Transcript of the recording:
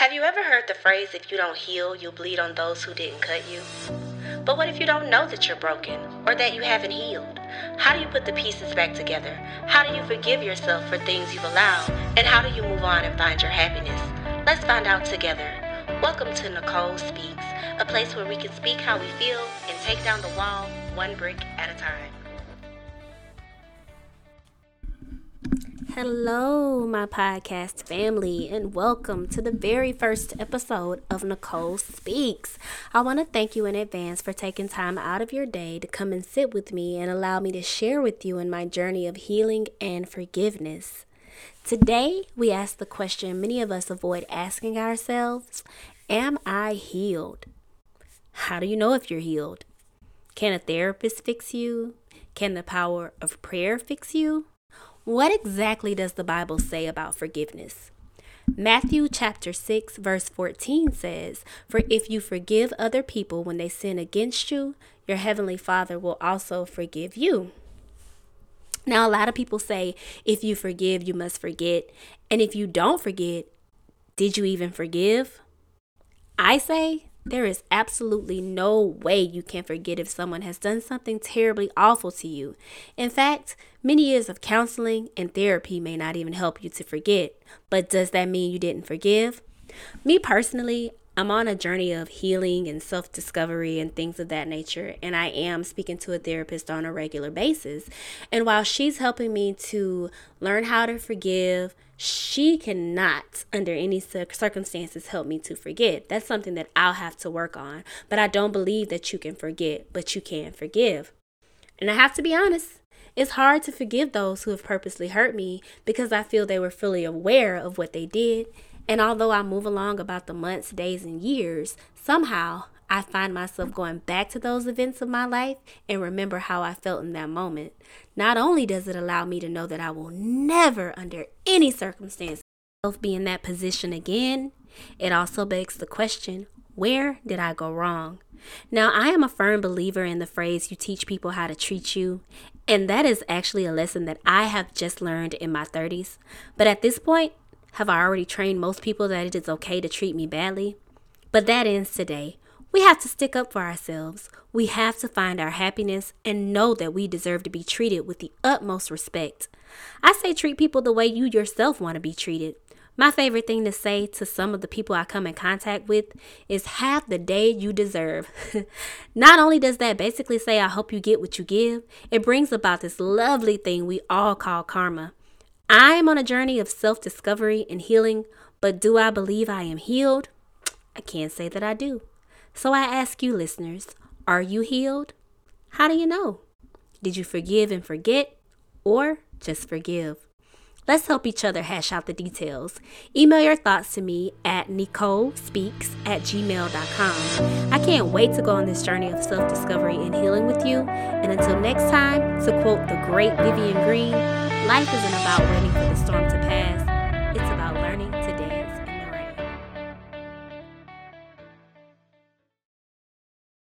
Have you ever heard the phrase, if you don't heal, you'll bleed on those who didn't cut you? But what if you don't know that you're broken or that you haven't healed? How do you put the pieces back together? How do you forgive yourself for things you've allowed? And how do you move on and find your happiness? Let's find out together. Welcome to Nicole Speaks, a place where we can speak how we feel and take down the wall one brick at a time. Hello, my podcast family, and welcome to the very first episode of Nicole Speaks. I want to thank you in advance for taking time out of your day to come and sit with me and allow me to share with you in my journey of healing and forgiveness. Today, we ask the question many of us avoid asking ourselves Am I healed? How do you know if you're healed? Can a therapist fix you? Can the power of prayer fix you? What exactly does the Bible say about forgiveness? Matthew chapter 6 verse 14 says, "For if you forgive other people when they sin against you, your heavenly Father will also forgive you." Now, a lot of people say, if you forgive, you must forget. And if you don't forget, did you even forgive? I say, there is absolutely no way you can forget if someone has done something terribly awful to you. In fact, many years of counseling and therapy may not even help you to forget. But does that mean you didn't forgive? Me personally, I'm on a journey of healing and self discovery and things of that nature, and I am speaking to a therapist on a regular basis. And while she's helping me to learn how to forgive, she cannot, under any circumstances, help me to forget. That's something that I'll have to work on. But I don't believe that you can forget, but you can forgive. And I have to be honest, it's hard to forgive those who have purposely hurt me because I feel they were fully aware of what they did and although I move along about the months, days, and years, somehow I find myself going back to those events of my life and remember how I felt in that moment. Not only does it allow me to know that I will never, under any circumstance, be in that position again, it also begs the question where did I go wrong? Now, I am a firm believer in the phrase you teach people how to treat you, and that is actually a lesson that I have just learned in my 30s. But at this point, have I already trained most people that it is okay to treat me badly? But that ends today. We have to stick up for ourselves. We have to find our happiness and know that we deserve to be treated with the utmost respect. I say treat people the way you yourself want to be treated. My favorite thing to say to some of the people I come in contact with is have the day you deserve. Not only does that basically say I hope you get what you give, it brings about this lovely thing we all call karma. I am on a journey of self discovery and healing, but do I believe I am healed? I can't say that I do. So I ask you, listeners, are you healed? How do you know? Did you forgive and forget, or just forgive? Let's help each other hash out the details. Email your thoughts to me at NicoleSpeaks at gmail.com. I can't wait to go on this journey of self discovery and healing with you. And until next time, to quote the great Vivian Greene, Life isn't about waiting for the storm to pass, it's about learning to